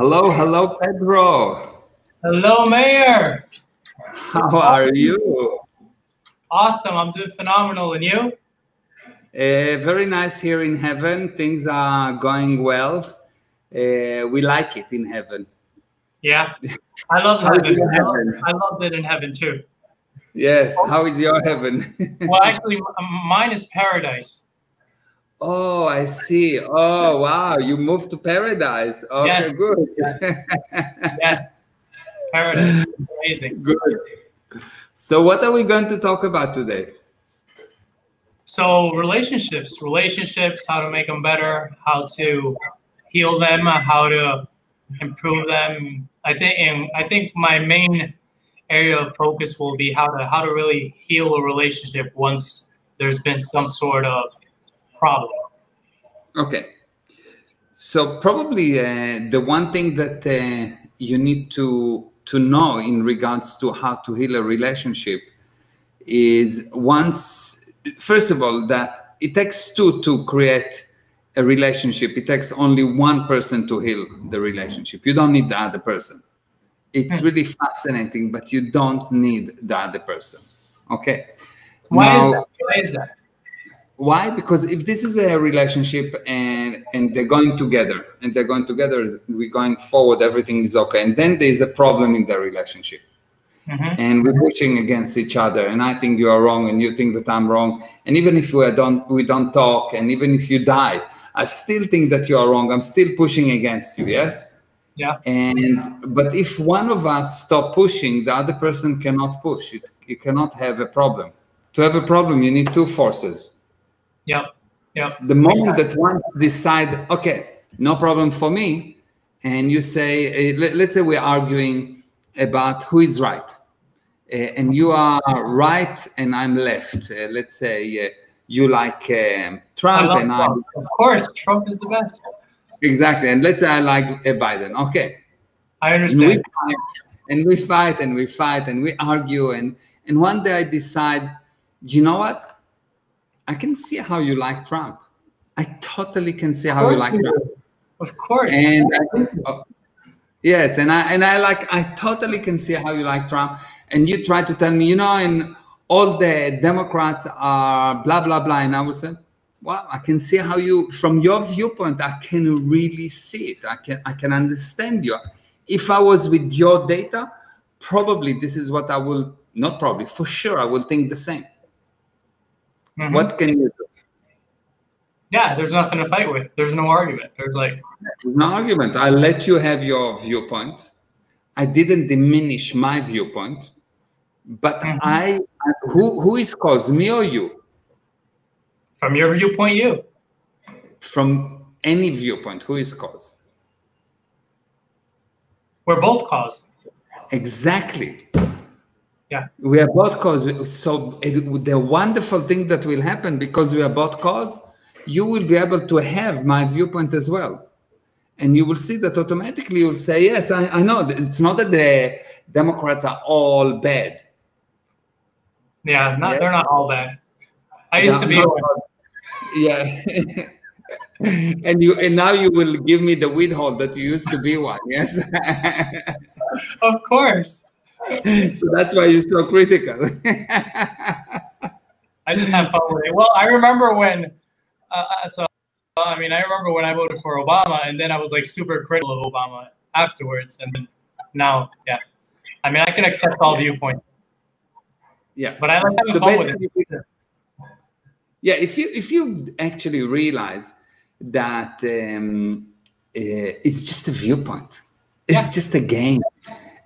Hello, hello, Pedro. Hello, Meir. How are you? Awesome. I'm doing phenomenal. And you? Uh, very nice here in heaven. Things are going well. Uh, we like it in heaven. Yeah, I love heaven. I love- I it in heaven too. Yes. How is your heaven? Well, actually, mine is paradise. Oh, I see. Oh, wow. You moved to paradise. Okay, Yes. good. Yes, paradise. Amazing. good. So, what are we going to talk about today? So relationships, relationships, how to make them better, how to heal them, uh, how to improve them. I think, and I think my main area of focus will be how to how to really heal a relationship once there's been some sort of problem. Okay. So probably uh, the one thing that uh, you need to to know in regards to how to heal a relationship is once first of all that it takes two to create a relationship. It takes only one person to heal the relationship. You don't need the other person. It's Hmm. really fascinating, but you don't need the other person. Okay. Why Now- is that? Why is that? Why? Because if this is a relationship and and they're going together and they're going together we're going forward everything is okay and then there's a problem in the relationship. Mhm. and we're pushing against each other and i think you are wrong and you think that i'm wrong. And even if we don't we don't talk and even if you die i still think that you are wrong. I'm still pushing against you yes? Yeah. and but if one of us stop pushing the other person cannot push. You, you cannot have a problem. To have a problem you need two forces Yep. Yep. the moment that once decide okay no problem for me and you say eh, let, let's say we're arguing about who is right eh, and you are right and i'm left Uh, let's say you like um, trump and i Trump. Of course, Trump is the best. exactly and let's say i like biden okay I and we understand. fight and we fight and we fight and we argue and and one day i decide you know what i can see how you like trump. I totally can see how you like trump. Of course. and oh, yes and i and i like i totally can see how you like trump. And you try to tell me you know and all the democrats are blah blah blah. And i will say well i can see how you from your viewpoint i can really see it. I can i can understand you. If i was with your data probably this is what i will not probably for sure i will think the same Mhm. what can you do Yeah, there's nothing to fight with. There's no argument. There's like, no argument i let you have your viewpoint i didn't diminish my viewpoint but Mhm. I, I who who is cause me or you from your viewpoint, you. from any viewpoint who is cause We're both cause. exactly Yeah. we are both cause so it, the wonderful thing that will happen because we are both cause you will be able to have my viewpoint as well and you will see that automatically you'll say yes I, I know it's not that the democrats are all bad Yeah, not Yeah. they're not all bad. I used Yeah, to be one. yeah and you and now you will give me the withhold that you used to be one yes Of course. so that's why you're so critical I just have fun with it. Well, I remember when, uh, uh, so I mean, I remember when I voted for Obama, and then I was like super critical of Obama afterwards, and then now, yeah. I mean, I can accept all viewpoints, yeah but I like having so fun with it. yeah if you if you actually realize that um, uh, it's just a viewpoint it's Yeah. just a game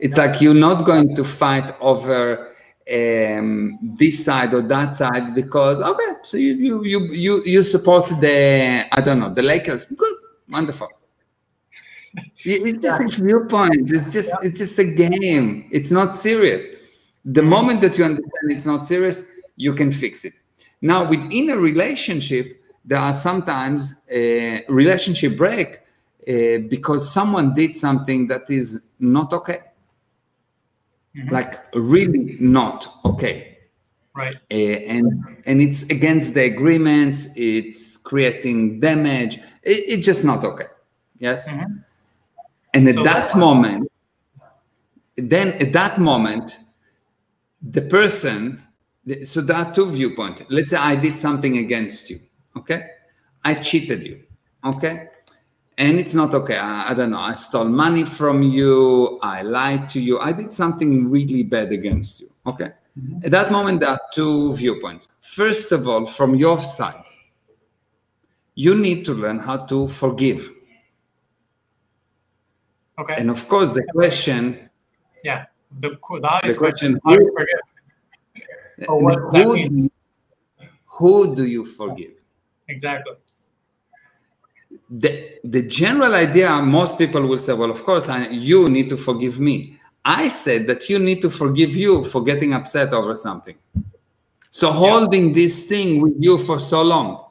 it's like you're not going to fight over um, this side or that side because okay so you you you you, you support the i don't know the lakers. Good. Wonderful. It's just a viewpoint. It's just it's just a game. It's not serious. The moment that you understand it's not serious you can fix it. Now within a relationship there are sometimes a relationship break uh, because someone did something that is not okay Mhm. like really not okay Right. uh, and and it's against the agreements it's creating damage it, it's just not okay yes Mhm. And at So- that moment, then at that moment, the person, so there are two viewpoints. Let's say I did something against you, okay? I cheated you, okay? And it's not okay. I, I don't know. I stole money from you. I lied to you. I did something really bad against you, okay? At that moment, there are two viewpoints. First of all, from your side, you need to learn how to forgive. Okay. And of course, the question, yeah. The, the the question, do who, who, who do you forgive? Exactly. The, the general idea, most people will say, well, of course, I, you need to forgive me. I said that you need to forgive you for getting upset over something. So holding this thing with you for so long,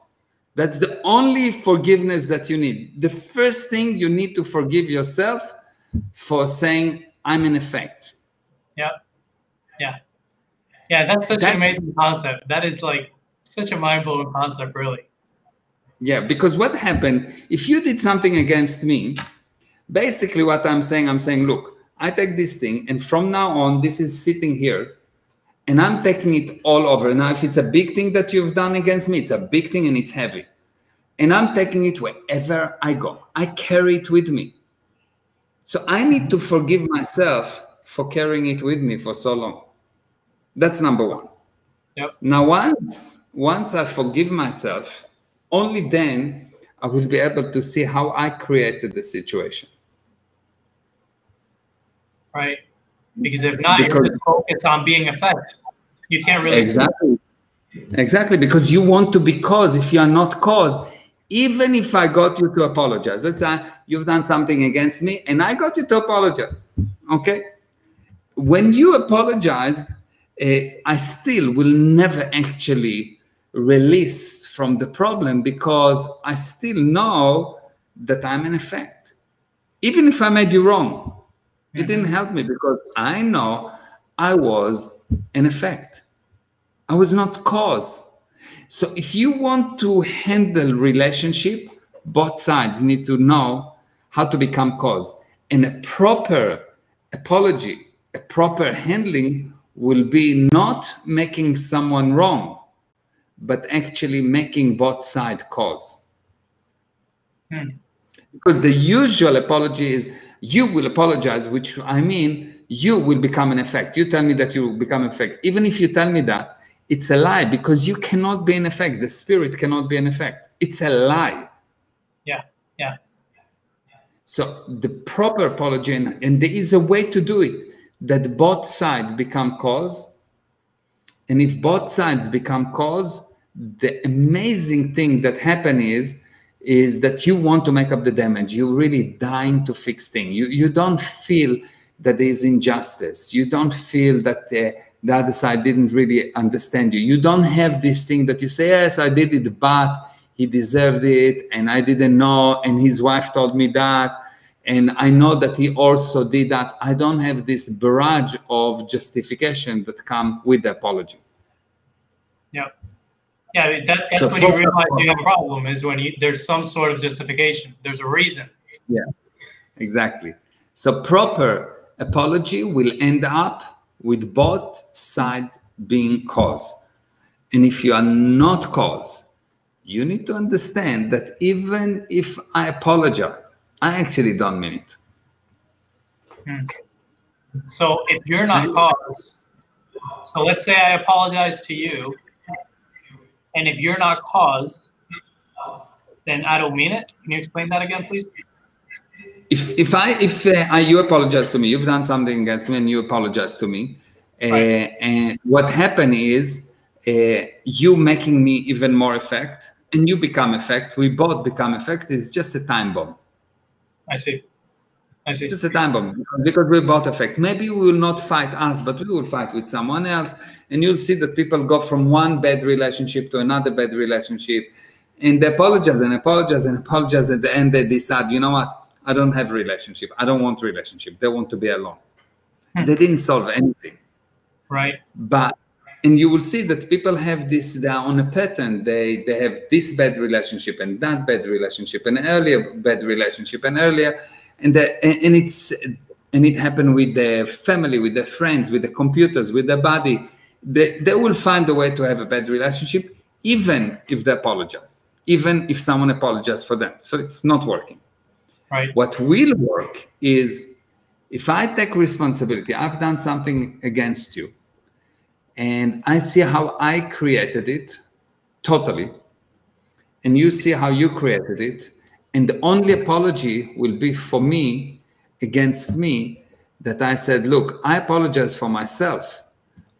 that's the only forgiveness that you need. The first thing you need to forgive yourself for saying, I'm in effect. Yeah. Yeah. Yeah. That's such That- an amazing concept. That is like such a mind blowing concept, really. Yeah, because what happened if you did something against me? Basically, what I'm saying, I'm saying, look, I take this thing, and from now on, this is sitting here, and I'm taking it all over. Now, if it's a big thing that you've done against me, it's a big thing and it's heavy. And I'm taking it wherever I go. I carry it with me. So I need to forgive myself for carrying it with me for so long. That's number one. Yep. Now, once once I forgive myself, only then I will be able to see how I created the situation. Right. Because if not, you're just focused on being effect. You can't really Exactly. Exactly, because you want to be cause. If you are not cause, even if I got you to apologize, let's say you've done something against me and I got you to apologize. Okay. When you apologize, uh, I still will never actually release from the problem because I still know that I'm in effect. Even if I made you wrong, it mm-hmm. didn't help me because I know I was in effect. I was not cause. So if you want to handle relationship, both sides need to know how to become cause. And a proper apology, a proper handling will be not making someone wrong, but actually making both sides cause. Hmm. Because the usual apology is you will apologize, which I mean you will become an effect. You tell me that you will become an effect. Even if you tell me that, it's a lie because you cannot be an effect. The spirit cannot be an effect. It's a lie. Yeah. Yeah. So the proper apology, and, and there is a way to do it that both sides become cause. And if both sides become cause, the amazing thing that happen is is that you want to make up the damage. You're really dying to fix things. You you don't feel that there is injustice. You don't feel that the, the other side didn't really understand you. You don't have this thing that you say, yes, I did it, but he deserved it, and I didn't know, and his wife told me that, and I know that he also did that. I don't have this barrage of justification that come with the apology. Yeah. Yeah. That, that's So when you realize you have a problem is when you, there's some sort of justification. There's a reason. Yeah, exactly. So proper apology will end up with both sides being cause. And if you are not cause, you need to understand that even if I apologize, I actually don't mean it. Hmm. So if you're not cause, so let's say I apologize to you, and if you're not cause, then I don't mean it. Can you explain that again, please? If if I if uh, I, you apologize to me, you've done something against me, and you apologize to me, uh, and what happened is uh, you making me even more effect, and you become effect. We both become effect. It's just a time bomb. I see. I see. It's just a time bomb because- we both affect. Maybe we will not fight us, but we will fight with someone else, and you'll see that people go from one bad relationship to another bad relationship, and they apologize and apologize and apologize. At the end, they decide, you know what? I don't have relationship. I don't want relationship. They want to be alone. Hmm. They didn't solve anything Right. but and you will see that people have this they are on a pattern they they have this bad relationship and that bad relationship and earlier bad relationship and earlier and the, and it's and it happened with the family, with the friends, with the computers, with the body. They, they will find a way to have a bad relationship, even if they apologize, even if someone apologizes for them. So it's not working. Right. What will work is if I take responsibility, I've done something against you, and I see how I created it totally, and you see how you created it, and the only apology will be for me against me that I said, look, I apologize for myself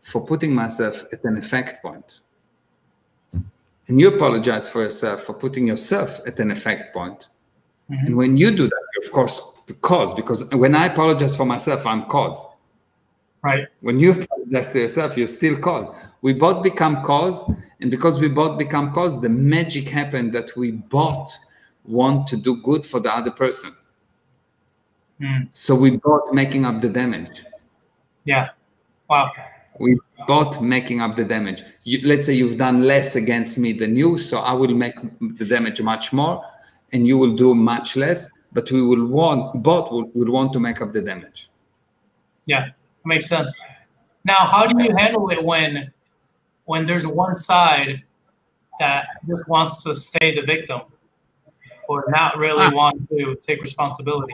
for putting myself at an effect point. And you apologize for yourself for putting yourself at an effect point. Mm-hmm. And when you do that, of course, cause, because when I apologize for myself, I'm cause. Right. When you apologize to yourself, you're still cause. We both become cause. And because we both become cause, the magic happened that we both want to do good for the other person. Mm. So we both making up the damage. Yeah. Wow. We both making up the damage. You, let's say you've done less against me than you, so I will make the damage much more, and you will do much less. But we will want both will, will want to make up the damage. Yeah, makes sense. Now, how do you handle it when when there's one side that just wants to stay the victim or not really ah. want to take responsibility?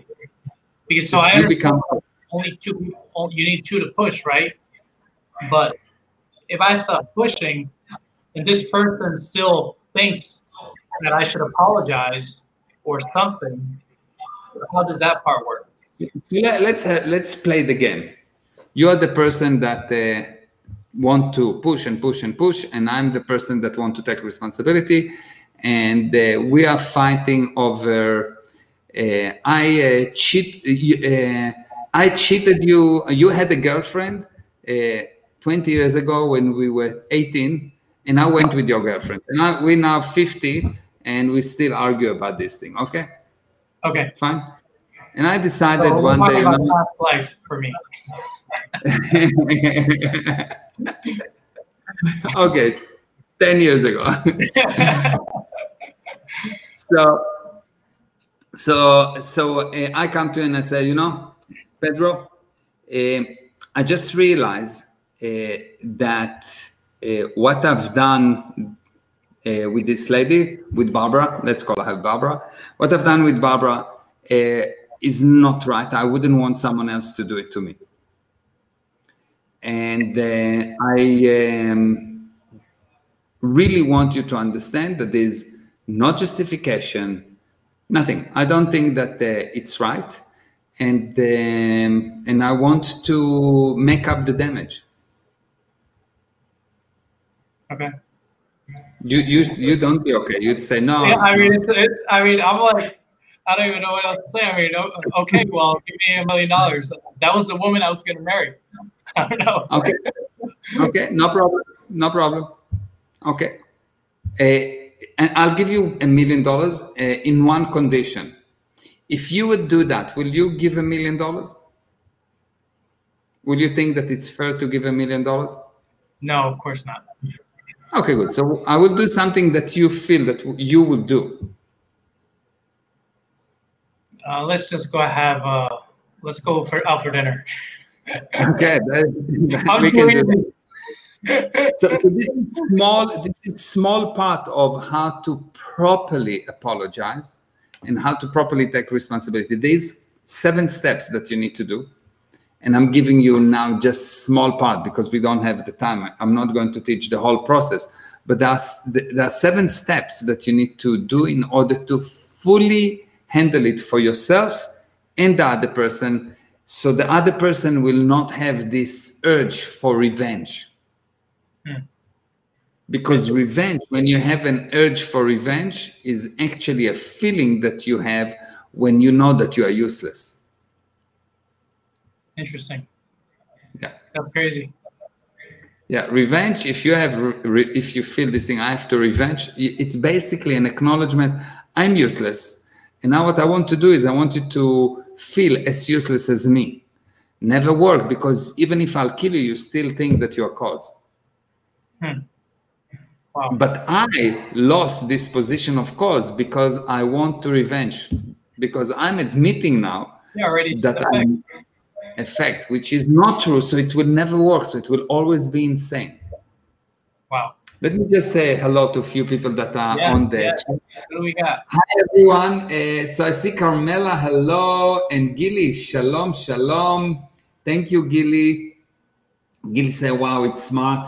Because so I become only two. You need two to push, right? But if I stop pushing, and this person still thinks that I should apologize or something, how does that part work? So let, us uh, let's play the game. You are the person that uh, want to push and push and push, and I'm the person that want to take responsibility, and uh, we are fighting over uh, I uh, cheat. Uh, I cheated you. You had a girlfriend 20 years ago when we were 18, and I went with your girlfriend. And I, we're now 50, and we still argue about this thing. Okay. Okay. Fine. And I decided so one day. About past life for me. okay, 10 years ago. so so so uh, I come to him and I say, you know, Pedro, uh, I just realized uh, that uh, what I've done uh, with this lady, with Barbara, let's call her Barbara, what I've done with Barbara uh, is not right. I wouldn't want someone else to do it to me. And I um, really want you to understand that there's no justification Nothing. I don't think that uh, it's right, and um, and I want to make up the damage. Okay. You you you don't be okay. You'd say no. Yeah, I mean, it's, it's, I mean, I'm like, I don't even know what else to say. I mean, okay, well, give me a million dollars. That was the woman I was going to marry. I don't know. Okay. Okay. No problem. No problem. Okay. Uh, and I'll give you a million dollars uh, in one condition. If you would do that, will you give a million dollars? Will you think that it's fair to give a million dollars? No, of course not. Okay, good. So I will do something that you feel that you would do. Uh, let's just go have uh, let's go for out for dinner. okay, that, we can do so, so, this is small this is small part of how to properly apologize and how to properly take responsibility. There's seven steps that you need to do and i'm giving you now just small part because we don't have the time. I'm not going to teach the whole process but there are seven steps that you need to do in order to fully handle it for yourself and the other person so the other person will not have this urge for revenge Because revenge, when you have an urge for revenge, is actually a feeling that you have when you know that you are useless. Interesting. Yeah. That's crazy. Yeah, revenge. If you have, re- if you feel this thing, I have to revenge. It's basically an acknowledgement. I'm useless, and now what I want to do is I want you to feel as useless as me. Never work because even if I'll kill you, you still think that you're a cause. Hmm. Wow. But I lost this position of cause because I want to revenge. Because I'm admitting now that effect. effect, which is not true. So it will never work. So it will always be insane. Wow. Let me just say hello to a few people that are yeah, on the yeah. chat. What do we got? Hi, everyone. Uh, so I see Carmela, hello, and Gilly, shalom, shalom. Thank you, Gilly. Gilly say, wow, it's smart.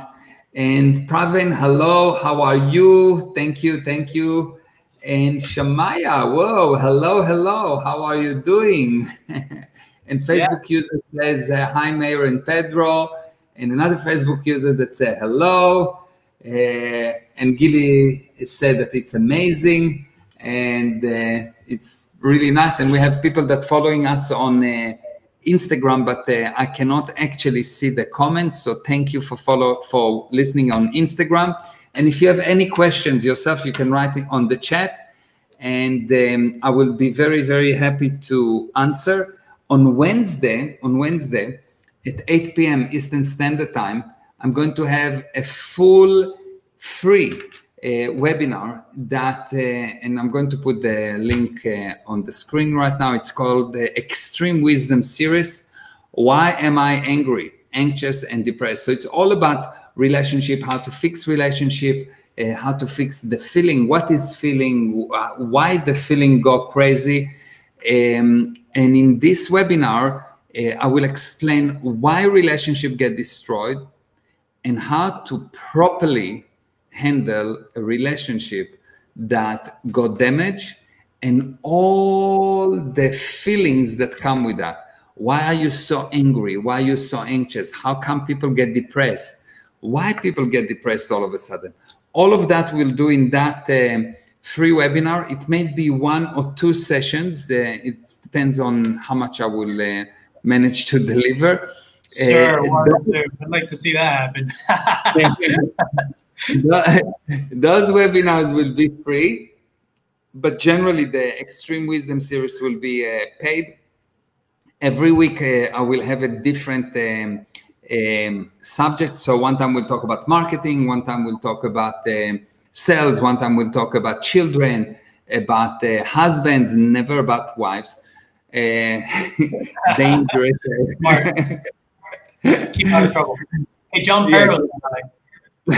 And Pravin, hello, how are you? Thank you, thank you. And Shamaya, whoa, hello, hello, how are you doing? and Facebook yeah. user says, uh, hi, Meir and Pedro. And another Facebook user that said hello. Uh, and Gilly said that it's amazing and uh, it's really nice. And we have people that following us on uh, Instagram, but uh, I cannot actually see the comments. So thank you for follow for listening on Instagram. And if you have any questions yourself, you can write it on the chat, and um, I will be very very happy to answer. On Wednesday, on Wednesday, at 8 p.m. Eastern Standard Time, I'm going to have a full free webinar that, uh, and I'm going to put the link uh, on the screen right now. It's called the Extreme Wisdom Series. Why am I angry, anxious, and depressed? So it's all about relationship, how to fix relationship, uh, how to fix the feeling, what is feeling, uh, why the feeling go crazy. Um, and in this webinar, uh, I will explain why relationship get destroyed and how to properly handle a relationship that got damaged and all the feelings that come with that. Why are you so angry? Why are you so anxious? How come people get depressed? Why people get depressed all of a sudden? All of that we'll do in that uh, free webinar. It may be one or two sessions. Uh, it depends on how much I will uh, manage to deliver. Sure, uh, I'd like to see that happen. those webinars will be free, but generally the Extreme Wisdom series will be uh, paid. Every week uh, I will have a different um, um, subject. So one time we'll talk about marketing, one time we'll talk about um, sales, one time we'll talk about children, about uh, husbands, never about wives. Uh, dangerous. Keep out of trouble. Hey, John Perros. Yeah. Uh,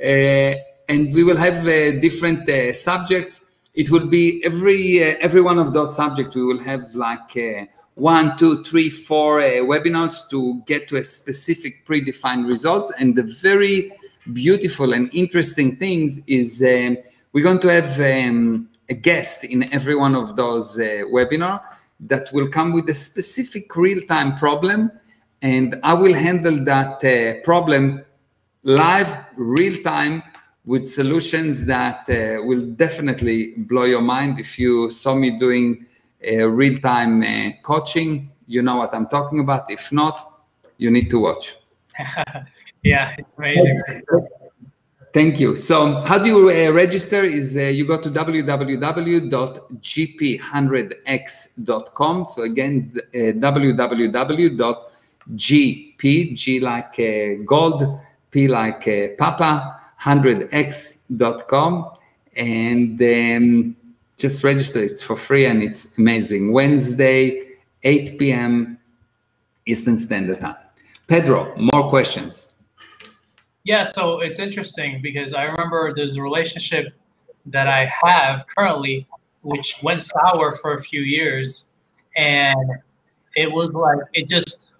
and we will have uh, different uh, subjects. It will be every every one of those subjects. We will have like one, two, three, four webinars to get to a specific predefined results. And the very beautiful and interesting things is um, we're going to have um, a guest in every one of those uh, webinar that will come with a specific real-time problem and I will handle that uh, problem live, real time, with solutions that uh, will definitely blow your mind. If you saw me doing a real time uh, coaching, you know what I'm talking about. If not, you need to watch. yeah, it's amazing. Thank you. So, how do you uh, register? Is uh, you go to www.gp100x.com. So again, uh, www.gp, G like uh, gold, P like uh, Papa, 100x.com, and um, just register. It's for free and it's amazing. Wednesday, 8 p.m. Eastern Standard Time. Pedro, more questions. Yeah, so it's interesting because I remember there's a relationship that I have currently, which went sour for a few years. And it was like, it just,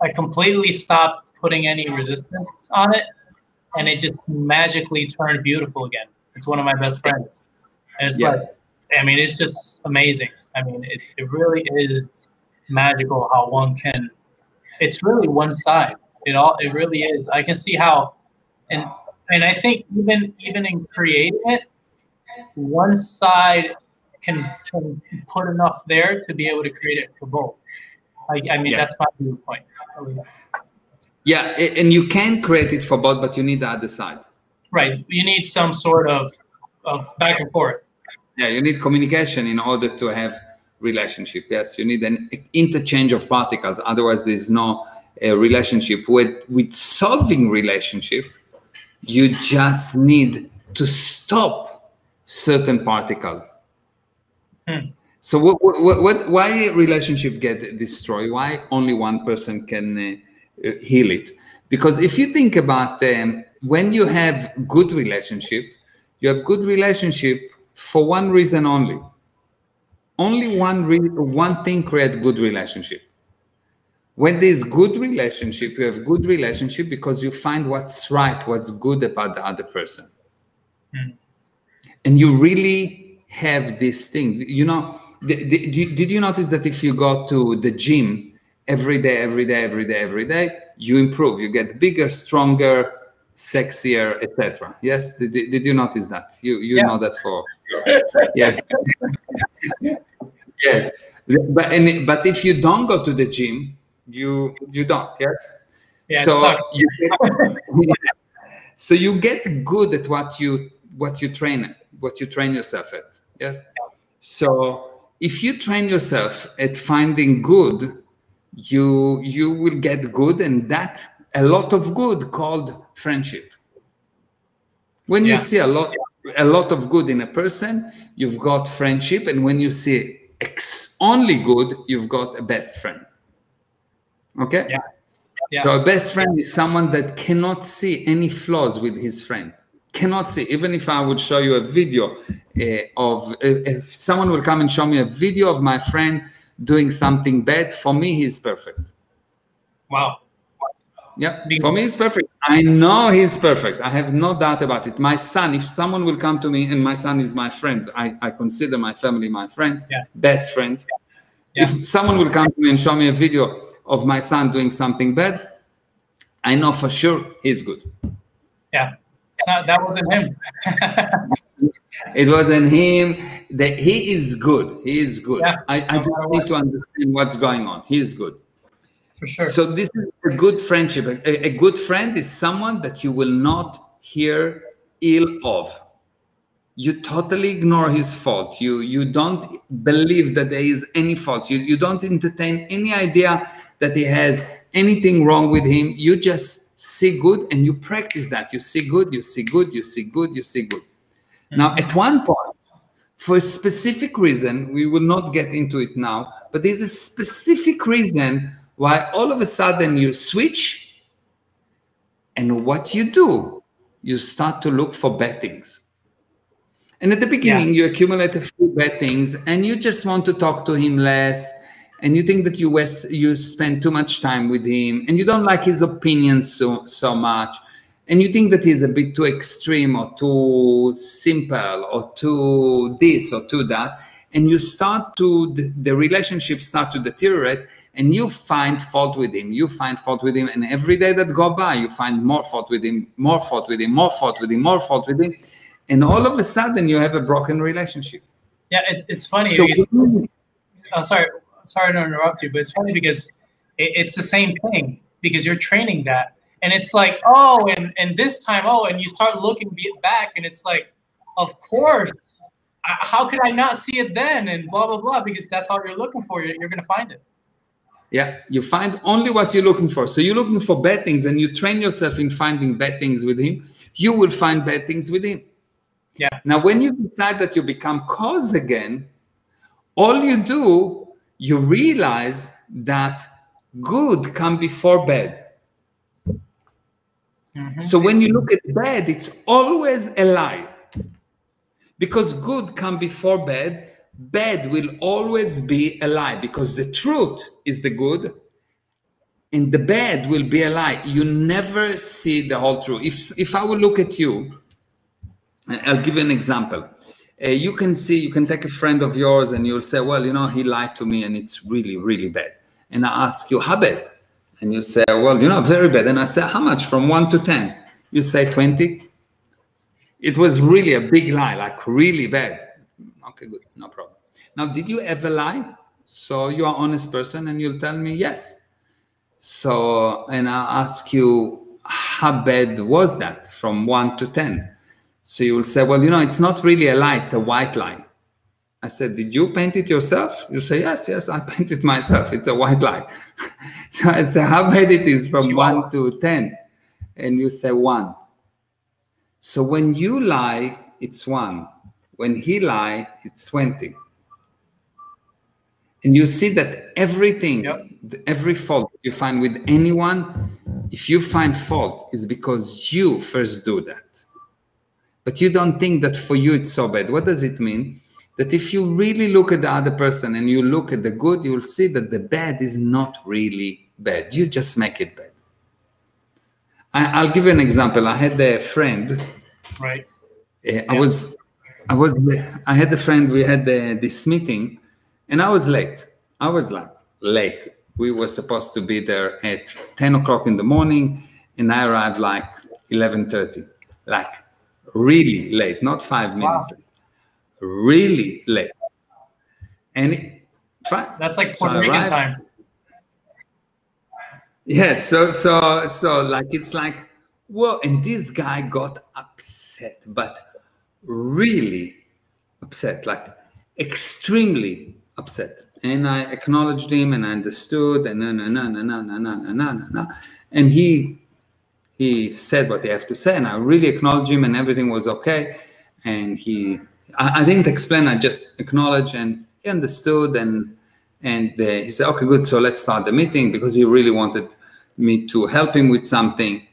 I completely stopped putting any resistance on it, and it just magically turned beautiful again. It's one of my best friends. And it's yeah. like, I mean, it's just amazing. I mean, it, it really is magical how one can. It's really one side. It all. It really is. I can see how, and and I think even even in creating it, one side can, can put enough there to be able to create it for both. I, I mean, yeah. that's my viewpoint. Yeah, and you can create it for both, but you need the other side. Right. You need some sort of of back and forth. Yeah, you need communication in order to have relationship. Yes, you need an interchange of particles. Otherwise, there's no uh, relationship. With with solving relationship, you just need to stop certain particles. Hmm. So what, what, what, why relationship get destroyed? Why only one person can uh, uh, heal it? Because if you think about um, when you have good relationship, you have good relationship for one reason only. Only one re- one thing create good relationship. When there's good relationship, you have good relationship because you find what's right, what's good about the other person. Mm. And you really have this thing. You know, did you notice that if you go to the gym every day, every day, every day, every day, you improve, you get bigger, stronger, sexier, etc. Yes, did, did you notice that? You you yeah. know that for yes, yes. But and, but if you don't go to the gym, you you don't. Yes. Yeah, so you get, so you get good at what you what you train what you train yourself at. Yes. So if you train yourself at finding good, you you will get good, and that a lot of good called friendship. When you see a lot a lot of good in a person, you've got friendship, and when you see ex- only good, you've got a best friend. Okay. Yeah. yeah. So a best friend is someone that cannot see any flaws with his friend cannot see even if i would show you a video uh, of if someone will come and show me a video of my friend doing something bad for me he's perfect. Wow. Yeah for me he's perfect. I know he's perfect. I have no doubt about it. My son if someone will come to me and my son is my friend i, I consider my family my friends yeah. best friends. Yeah. if someone will come to me and show me a video of my son doing something bad i know for sure he's good. Yeah. Not, that wasn't him. it wasn't him. That he is good. He is good. Yeah, I, I just need to understand what's going on. He is good. For sure. So this is a good friendship. A, a good friend is someone that you will not hear ill of. You totally ignore his fault. You you don't believe that there is any fault. You you don't entertain any idea that he has anything wrong with him. You just see good and you practice that. You see good, you see good, you see good, you see good. Mm-hmm. Now, at one point, for a specific reason, we will not get into it now, but there's a specific reason why all of a sudden you switch and what you do, you start to look for bad things. And at the beginning, yeah. you accumulate a few bad things and you just want to talk to him less and you think that you you spend too much time with him and you don't like his opinions so so much and you think that he's a bit too extreme or too simple or too this or too that? And you start to the, the relationship start to deteriorate and you find fault with him. You find fault with him and every day that go by you find more fault with him more fault with him more fault with him more fault with him. And all of a sudden you have a broken relationship. Yeah it, it's funny so, oh, sorry sorry to interrupt you, but it's funny because it, it's the same thing because you're training that. And it's like, oh, and, and this time, oh, and you start looking back and it's like, of course, how could I not see it then? And blah, blah, blah, because that's all you're looking for. You're, you're going to find it. Yeah, you find only what you're looking for. So you're looking for bad things and you train yourself in finding bad things with him, you will find bad things with him. Yeah. Now, when you decide that you become cause again, all you do you realize that good come before bad. Mm-hmm. So when you look at bad, it's always a lie. Because good come before bad, bad will always be a lie because the truth is the good and the bad will be a lie. You never see the whole truth. If if I will look at you, I'll give you an example uh, you can see you can take a friend of yours and you'll say well you know he lied to me and it's really really bad and i ask you how bad and you say well you know very bad. And i say how much? From 1 to 10 you say 20 it was really a big lie like really bad. Okay good. No problem. Now did you ever lie? So you are honest person and you'll tell me yes. So and i ask you how bad was that from 1 to 10 so you will say, well, you know, it's not really a lie, it's a white lie. I said, did you paint it yourself? You say, yes, yes, I painted myself. It's a white lie. so I say, how bad it is from one to 10? And you say one. So when you lie, it's one. When he lie, it's 20. and you see that everything Yep. every fault you find with anyone if you find fault is because you first do that but you don't think that for you it's so bad what does it mean that if you really look at the other person and you look at the good you will see that the bad is not really bad you just make it bad I, i'll give you an example i had a friend Right. uh, I was, I was, I had a friend. We had the, this meeting, and I was late. I was like late. We were supposed to be there at ten o'clock in the morning, and I arrived like eleven thirty, like really late, not five minutes, late. Really late. And it. That's like So Puerto I Rican arrived. time. Yes, so so so like it's like whoa, and this guy got upset, but really upset, like extremely upset. And I acknowledged him and I understood and no no no no no no no no no no no. And he he said what he had to say, and I really acknowledged him, and everything was okay. And he, I, I didn't explain, I just acknowledged, and he understood, and and uh, he said, "Okay, good. So let's start the meeting," because he really wanted me to help him with something.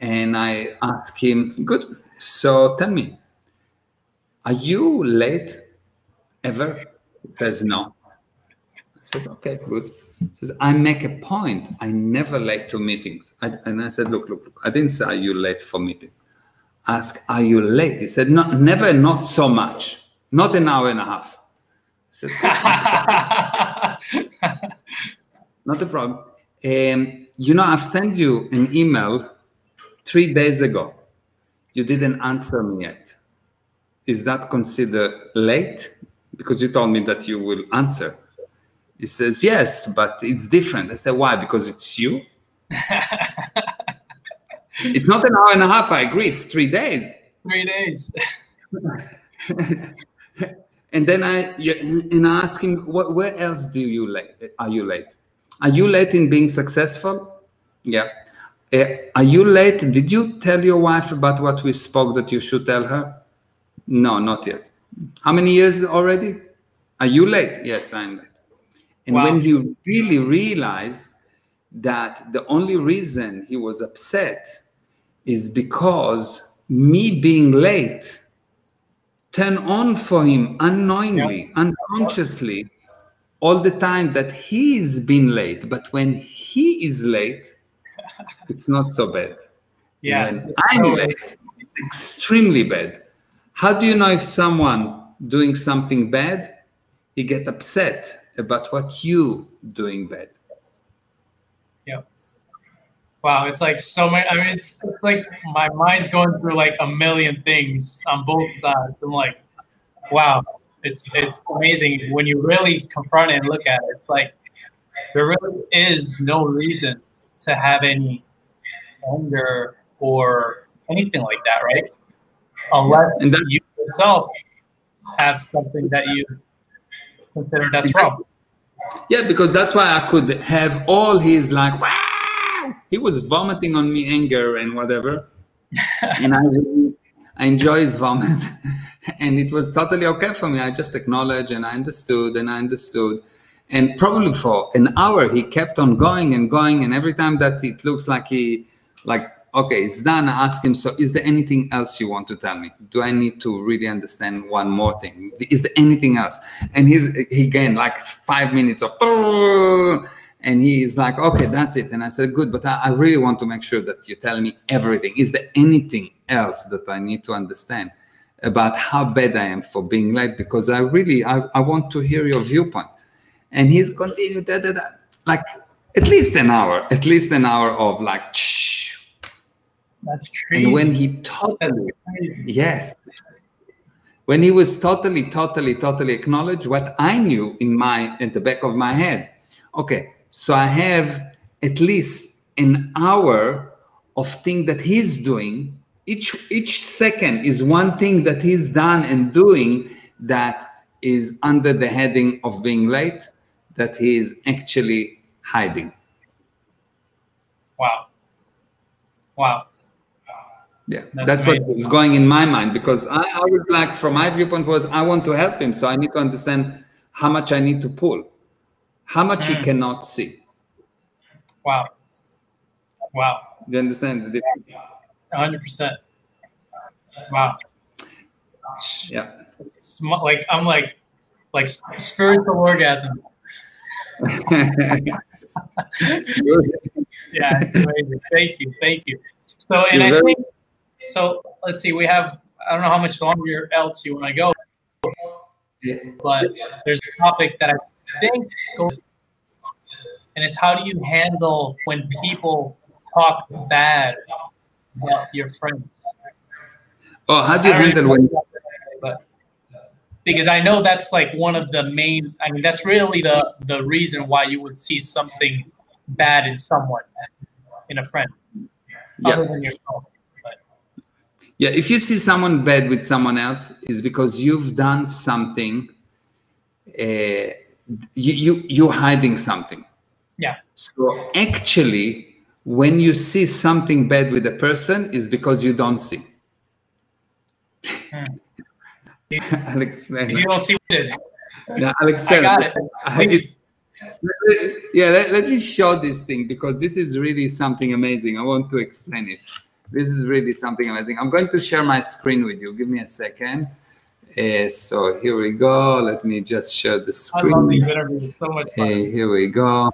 And I asked him, "Good. So tell me, are you late ever?" He says, "No." I said, "Okay, good." He says, "I make a point. I never late to meetings." I, and I said, "Look, look, look. I didn't say you late for meeting. Ask, are you late?" He said, "No, never. Not so much. Not an hour and a half." Said, Not a problem. Um, you know, I've sent you an email three days ago. You didn't answer me yet. Is that considered late? Because you told me that you will answer. He says, Yes, but it's different. I said, Why? Because it's you? it's not an hour and a half. I agree. It's three days. Three days. and then I you- and I ask him, what, where else do you late? Are you late? Are you late in being successful? Yeah. Uh, are you late? Did you tell your wife about what we spoke that you should tell her? No, not yet. How many years already? Are you late? Yes, I'm late. And Wow. when he really realized that the only reason he was upset is because me being late turn on for him unknowingly, unconsciously, all the time that he's been late. But when he is late, it's not so bad. Yeah. When I'm So- late, it's extremely bad. How do you know if someone doing something bad, he get upset about what you doing bad? Wow, it's like so many. I mean, it's, it's like my mind's going through like a million things on both sides. I'm like, wow, it's it's amazing when you really confront it and look at it. It's like there really is no reason to have any anger or anything like that, right? Unless And that, you yourself have something that you consider that's wrong. yeah, because that's why I could have all his like, wow, he was vomiting on me anger and whatever. and I, really- I enjoy his vomit. and it was totally okay for me. I just acknowledged and I understood and I understood. And probably for an hour, he kept on going and going. And every time that it looks like he, like, okay, it's done, I ask him, so is there anything else you want to tell me? Do I need to really understand one more thing? Is there anything else? And he's, he gained like five minutes of, and he's like, okay, that's it. And I said, good, but I, I really want to make sure that you tell me everything. Is there anything else that I need to understand about how bad I am for being late? Because I really, I, I want to hear your viewpoint. And he's continued, da, da, da, like at least an hour, at least an hour of like, shh. That's crazy. And when he totally, yes, when he was totally, totally, totally acknowledged what I knew in my, at the back of my head. Okay, so I have at least an hour of thing that he's doing. Each each second is one thing that he's done and doing that is under the heading of being late, that he is actually hiding. Wow. Wow. Yeah, That's that's, what was going in my mind because I, I was like, from my viewpoint was I want to help him, so I need to understand how much I need to pull. How much you Mm. cannot see. Wow. Wow. Do you understand the difference? hundred percent. Wow. Yeah. It's like I'm like like spiritual orgasm. Yeah, amazing. Thank you, thank you. So, and You're I think so. Let's see. We have. I don't know how much longer else you want to go, but there's a topic that I think and it's how do you handle when people talk bad about your friends? oh, how do you handle when? but because I know that's like one of the main. I mean, that's really the the reason why you would see something bad in someone, in a friend, other Yeah, than yourself. But yeah. If you see someone bad with someone else, is because you've done something. Uh, you you you're hiding something. yeah, So actually, when you see something bad with a person, is because you don't see. Hmm. I'll explain. 'Cause you don't see what it. Yeah, I'll explain. got it. Yeah, let, let me show this thing because this is really something amazing. I want to explain it. This is really something amazing. I'm going to share my screen with you. Give me a second. Uh, so here we go. Let me just share the screen. I love these interviews. It's so much fun. Hey, here we go.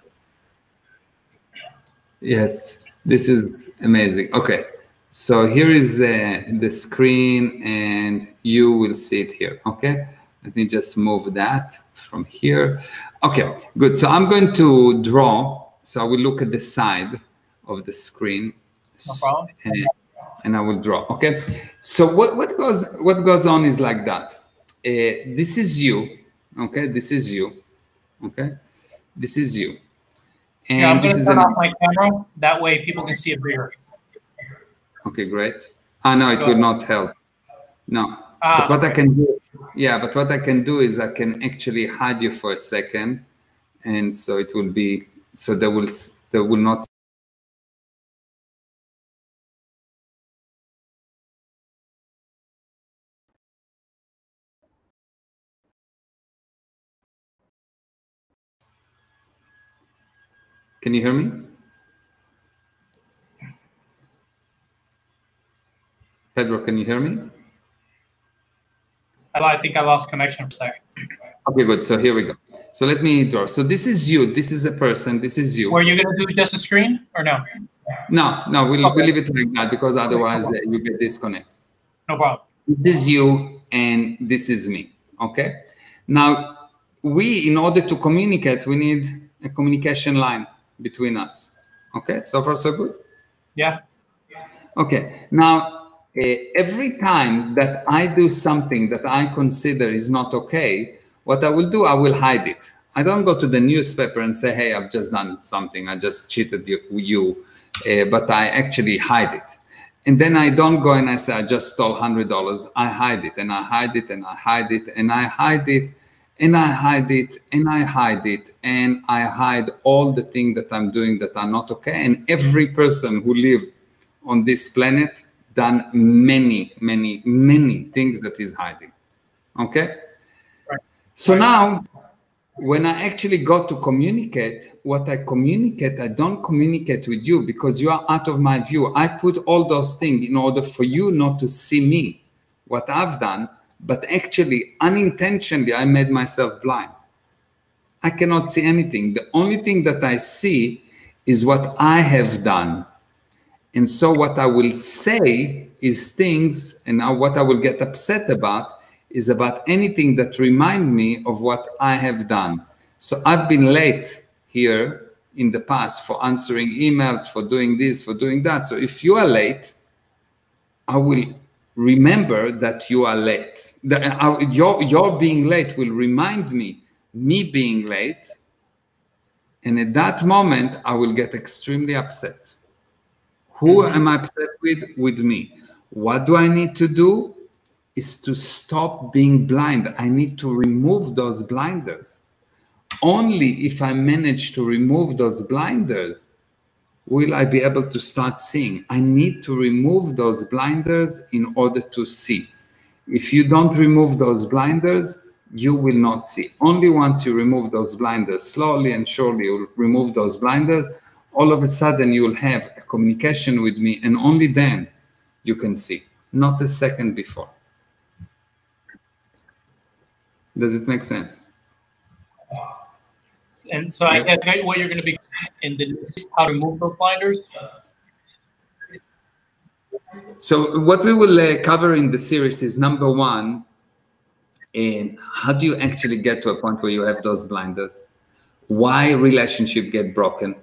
Yes, this is amazing. Okay, so here is uh, the screen and you will see it here. Okay, let me just move that from here. Okay, good. So I'm going to draw. So I will look at the side of the screen. No problem. And, I will draw. Okay. So what, what goes what goes on is like that. Uh, this is you. Okay. This is you. Okay. This is you. And Yeah, I'm this gonna is turn an, off my camera. That way, people can see it bigger. okay. Great. Ah, no, it will not help. No. Ah, but what I can do, yeah, but what I can do is I can actually hide you for a second, and so it will be so there will there will not. Can you hear me? Pedro, can you hear me? I think I lost connection for a sec. Okay, good. So here we go. So let me draw. So this is you. This is a person. This is you. Were you gonna do just a screen or no? No, no, we'll, Okay. we'll leave it like that because otherwise uh, you get disconnected. No problem. This is you and this is me. Okay. Now, we, in order to communicate, we need a communication line between us. Okay. So far, so good. Yeah. Okay. Now, uh, every time that I do something that I consider is not okay, what I will do, I will hide it. I don't go to the newspaper and say, "Hey, I've just done something. I just cheated you,", you uh, but I actually hide it. And then I don't go and I say, "I just stole hundred dollars." I hide it, and I hide it, and I hide it, and I hide it, and I hide it, and I hide it, and I hide all the things that I'm doing that are not okay. And every person who live on this planet done many, many, many things that is hiding. Okay? Right. So now, when I actually go to communicate, what I communicate, I don't communicate with you because you are out of my view. I put all those things in order for you not to see me, what I've done, but actually, unintentionally, I made myself blind. I cannot see anything. The only thing that I see is what I have done. And so, what I will say is things, and now what I will get upset about is about anything that remind me of what I have done. So, I've been late here in the past for answering emails, for doing this, for doing that. So, if you are late, I will remember that you are late. The, uh, your, your being late will remind me, me being late. And at that moment, I will get extremely upset. Who am I upset with? With me. What do I need to do? Is to stop being blind. I need to remove those blinders. Only if I manage to remove those blinders will I be able to start seeing. I need to remove those blinders in order to see. If you don't remove those blinders, you will not see. Only once you remove those blinders, slowly and surely you'll remove those blinders, all of a sudden you'll have a communication with me and only then you can see, not a second before. Does it make sense? And so I guess what you're going to be how to remove those blinders. So what we will uh, cover in the series is number one, and how do you actually get to a point where you have those blinders? Why relationship get broken?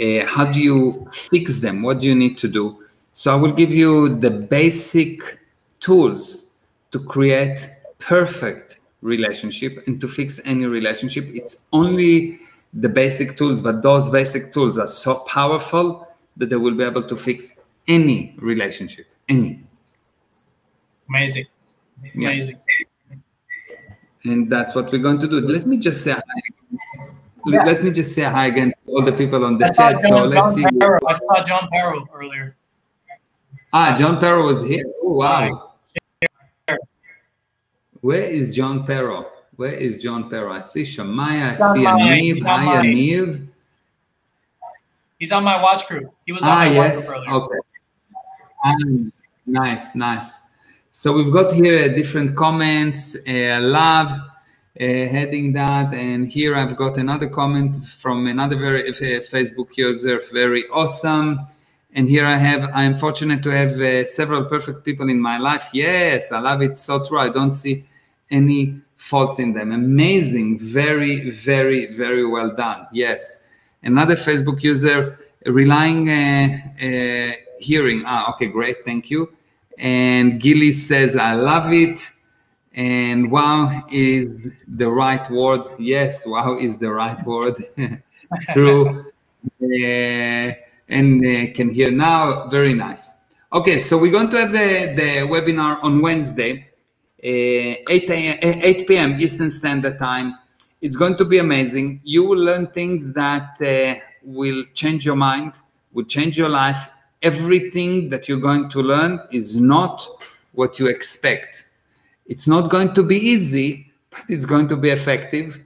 Uh, how do you fix them? What do you need to do? So I will give you the basic tools to create perfect relationship and to fix any relationship. It's only the basic tools, but those basic tools are so powerful that they will be able to fix any relationship, any. Amazing. Amazing. And that's what we're going to do. Let me just say hi. Yeah. Let me just say hi again to all the people on the I chat. so let's see. Perro. I saw John Perro earlier. Ah, John Perro was here. Oh, wow. Where is John Perro? Where is John Perro? I see Shamaya, I see Aniv. Hi, Aniv. He's on my watch crew. He was on ah, my yes. watch crew earlier. Okay. Um, nice, nice. So we've got here different comments. Uh, love uh, heading that, and here I've got another comment from another very uh, Facebook user. Very awesome. And here I have. I'm fortunate to have uh, several perfect people in my life. Yes, I love it. So true. I don't see any faults in them. Amazing. Very, very, very well done. Yes. Another Facebook user relying uh, uh, hearing. Ah, okay, great. Thank you. And Gilly says, I love it. And wow is the right word. Yes, wow is the right word. True. uh, and uh, can hear now. Very nice. Okay, so we're going to have the, the webinar on Wednesday. Uh, 8, 8 p.m. Eastern Standard Time. It's going to be amazing. You will learn things that uh, will change your mind, will change your life. Everything that you're going to learn is not what you expect. It's not going to be easy, but it's going to be effective.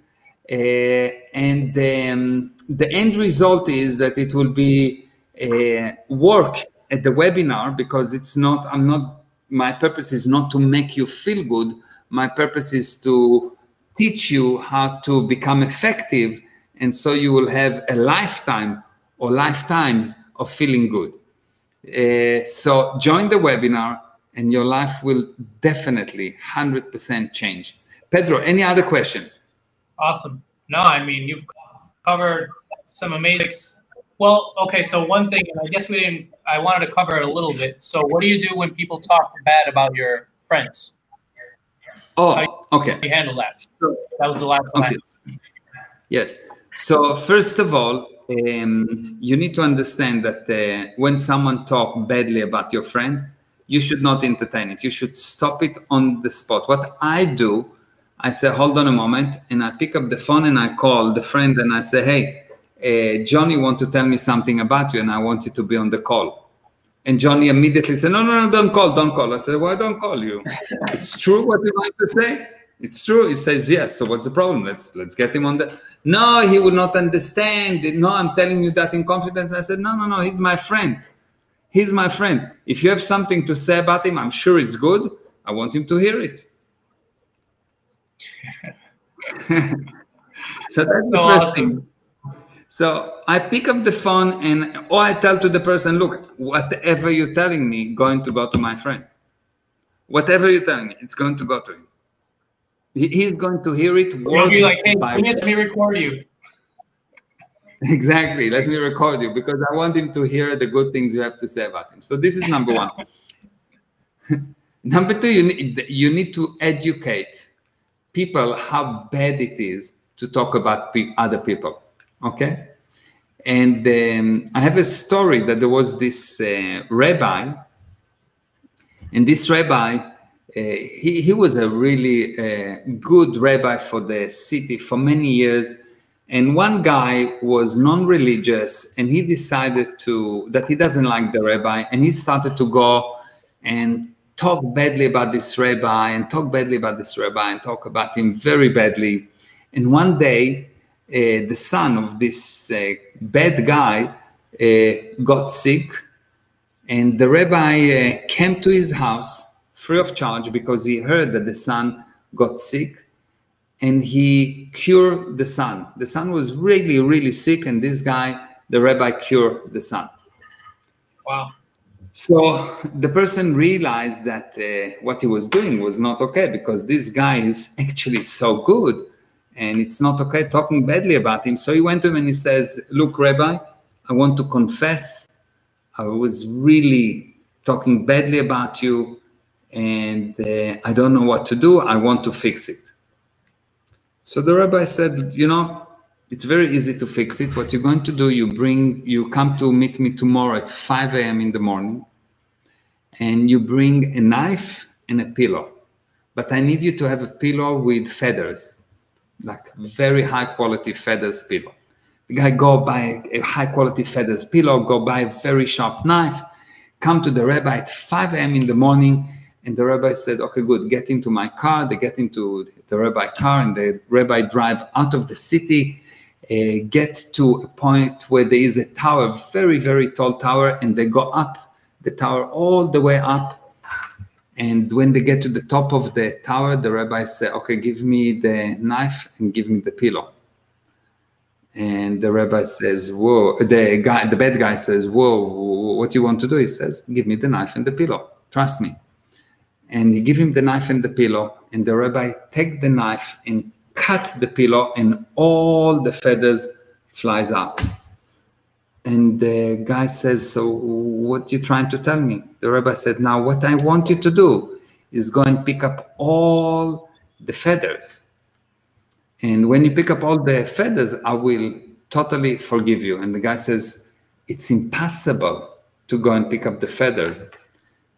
Uh, and um, the end result is that it will be uh, work at the webinar because it's not, I'm not my purpose is not to make you feel good. My purpose is to teach you how to become effective. And so you will have a lifetime or lifetimes of feeling good. Uh, so join the webinar and your life will definitely 100% change. Pedro, any other questions? Awesome. No, I mean, you've covered some amazing well, okay. So one thing, and I guess we didn't. I wanted to cover it a little bit. So, what do you do when people talk bad about your friends? Oh, okay. You handle that. That was the last okay. Yes. So first of all, um, you need to understand that uh, when someone talk badly about your friend, you should not entertain it. You should stop it on the spot. What I do, I say, hold on a moment, and I pick up the phone and I call the friend and I say, hey uh, Johnny want to tell me something about you and I want you to be on the call. And Johnny immediately said, no, no, no, don't call, don't call. I said, why don't call you? it's true what you want to say? It's true. He says, yes. So what's the problem? Let's let's get him on the. No, he will not understand. No, I'm telling you that in confidence. I said, no, no, no. He's my friend. He's my friend. If you have something to say about him, I'm sure it's good. I want him to hear it. so that's first awesome. So I pick up the phone and or I tell to the person, look, whatever you're telling me, going to go to my friend. Whatever you're telling me, it's going to go to him. He's going to hear it. You'll be like, hey, let me record you. Exactly. Let me record you because I want him to hear the good things you have to say about him. So this is number one. number two, you need you need to educate people how bad it is to talk about other people Okay. And um, I have a story that there was this uh, rabbi, and this rabbi, uh, he, he was a really uh, good rabbi for the city for many years. And one guy was non-religious, and he decided to that he doesn't like the rabbi, and he started to go and talk badly about this rabbi and talk badly about this rabbi and talk about him very badly. And one day, the son of this uh, bad guy uh, got sick, and the rabbi uh, came to his house free of charge because he heard that the son got sick and he cured the son. The son was really, really sick, and this guy, the rabbi, cured the son. Wow. So the person realized that uh, what he was doing was not okay because this guy is actually so good and it's not okay talking badly about him. So he went to him and he says, Look, Rabbi, I want to confess. I was really talking badly about you and uh, I don't know what to do. I want to fix it. So the rabbi said, You know, it's very easy to fix it. What you're going to do, you bring, you come to meet me tomorrow at 5 a.m. in the morning, and you bring a knife and a pillow. But I need you to have a pillow with feathers, like very high quality feathers pillow. The guy go buy a high quality feathers pillow, go buy a very sharp knife, come to the rabbi at 5 a.m. in the morning, and the rabbi said, "Okay, good. Get into my car." They get into the rabbi car, and the rabbi drive out of the city uh, get to a point where there is a tower, very, very tall tower, and they go up the tower all the way up. And when they get to the top of the tower, the rabbi says, Okay, give me the knife and give me the pillow. And the rabbi says, Whoa, the guy, the bad guy says, Whoa, what you want to do? He says, Give me the knife and the pillow. Trust me. And he give him the knife and the pillow, and the rabbi take the knife and cut the pillow and all the feathers flies out and the guy says so what you trying to tell me? The rabbi said now what i want you to do is go and pick up all the feathers. And when you pick up all the feathers i will totally forgive you. And the guy says it's impossible to go and pick up the feathers.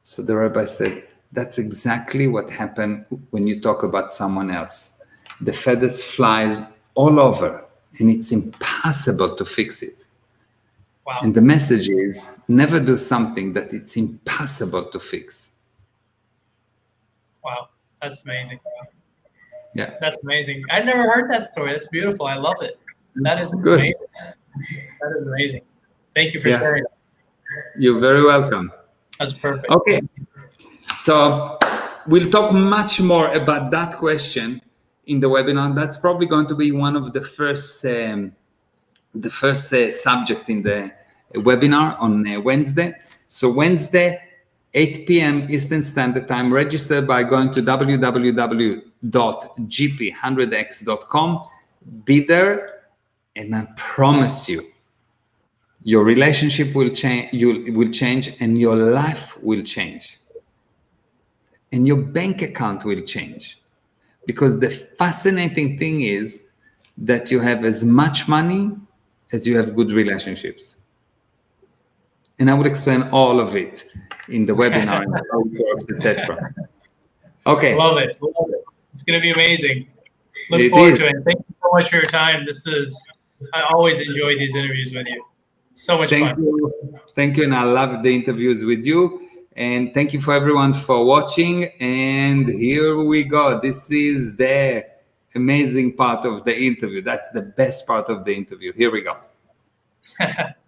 So the rabbi said that's exactly what happened when you talk about someone else. The feathers flies all over and it's impossible to fix it. Wow. And the message is never do something that it's impossible to fix. Wow, that's amazing. Yeah. That's amazing. I never heard that story. That's beautiful. I love it. That is Good. amazing. That is amazing. Thank you for yeah. sharing. You're very welcome. That's perfect. Okay. So we'll talk much more about that question in the webinar. That's probably going to be one of the first um, the first uh, subject in the webinar on uh, Wednesday. So Wednesday, 8 p.m. Eastern Standard Time. Register by going to www.gp100x.com. Be there, and I promise you, your relationship will change. You will change, and your life will change, and your bank account will change because the fascinating thing is that you have as much money as you have good relationships. And I will explain all of it in the webinar and how it works, etc. Okay. Love it. Love it. It's going to be amazing. Look it forward is. to it. Thank you so much for your time. This is, I always enjoy these interviews with you. So much Thank fun. You. Thank you. And I love the interviews with you. And thank you for everyone for watching. And here we go. This is the amazing part of the interview. That's the best part of the interview. Here we go.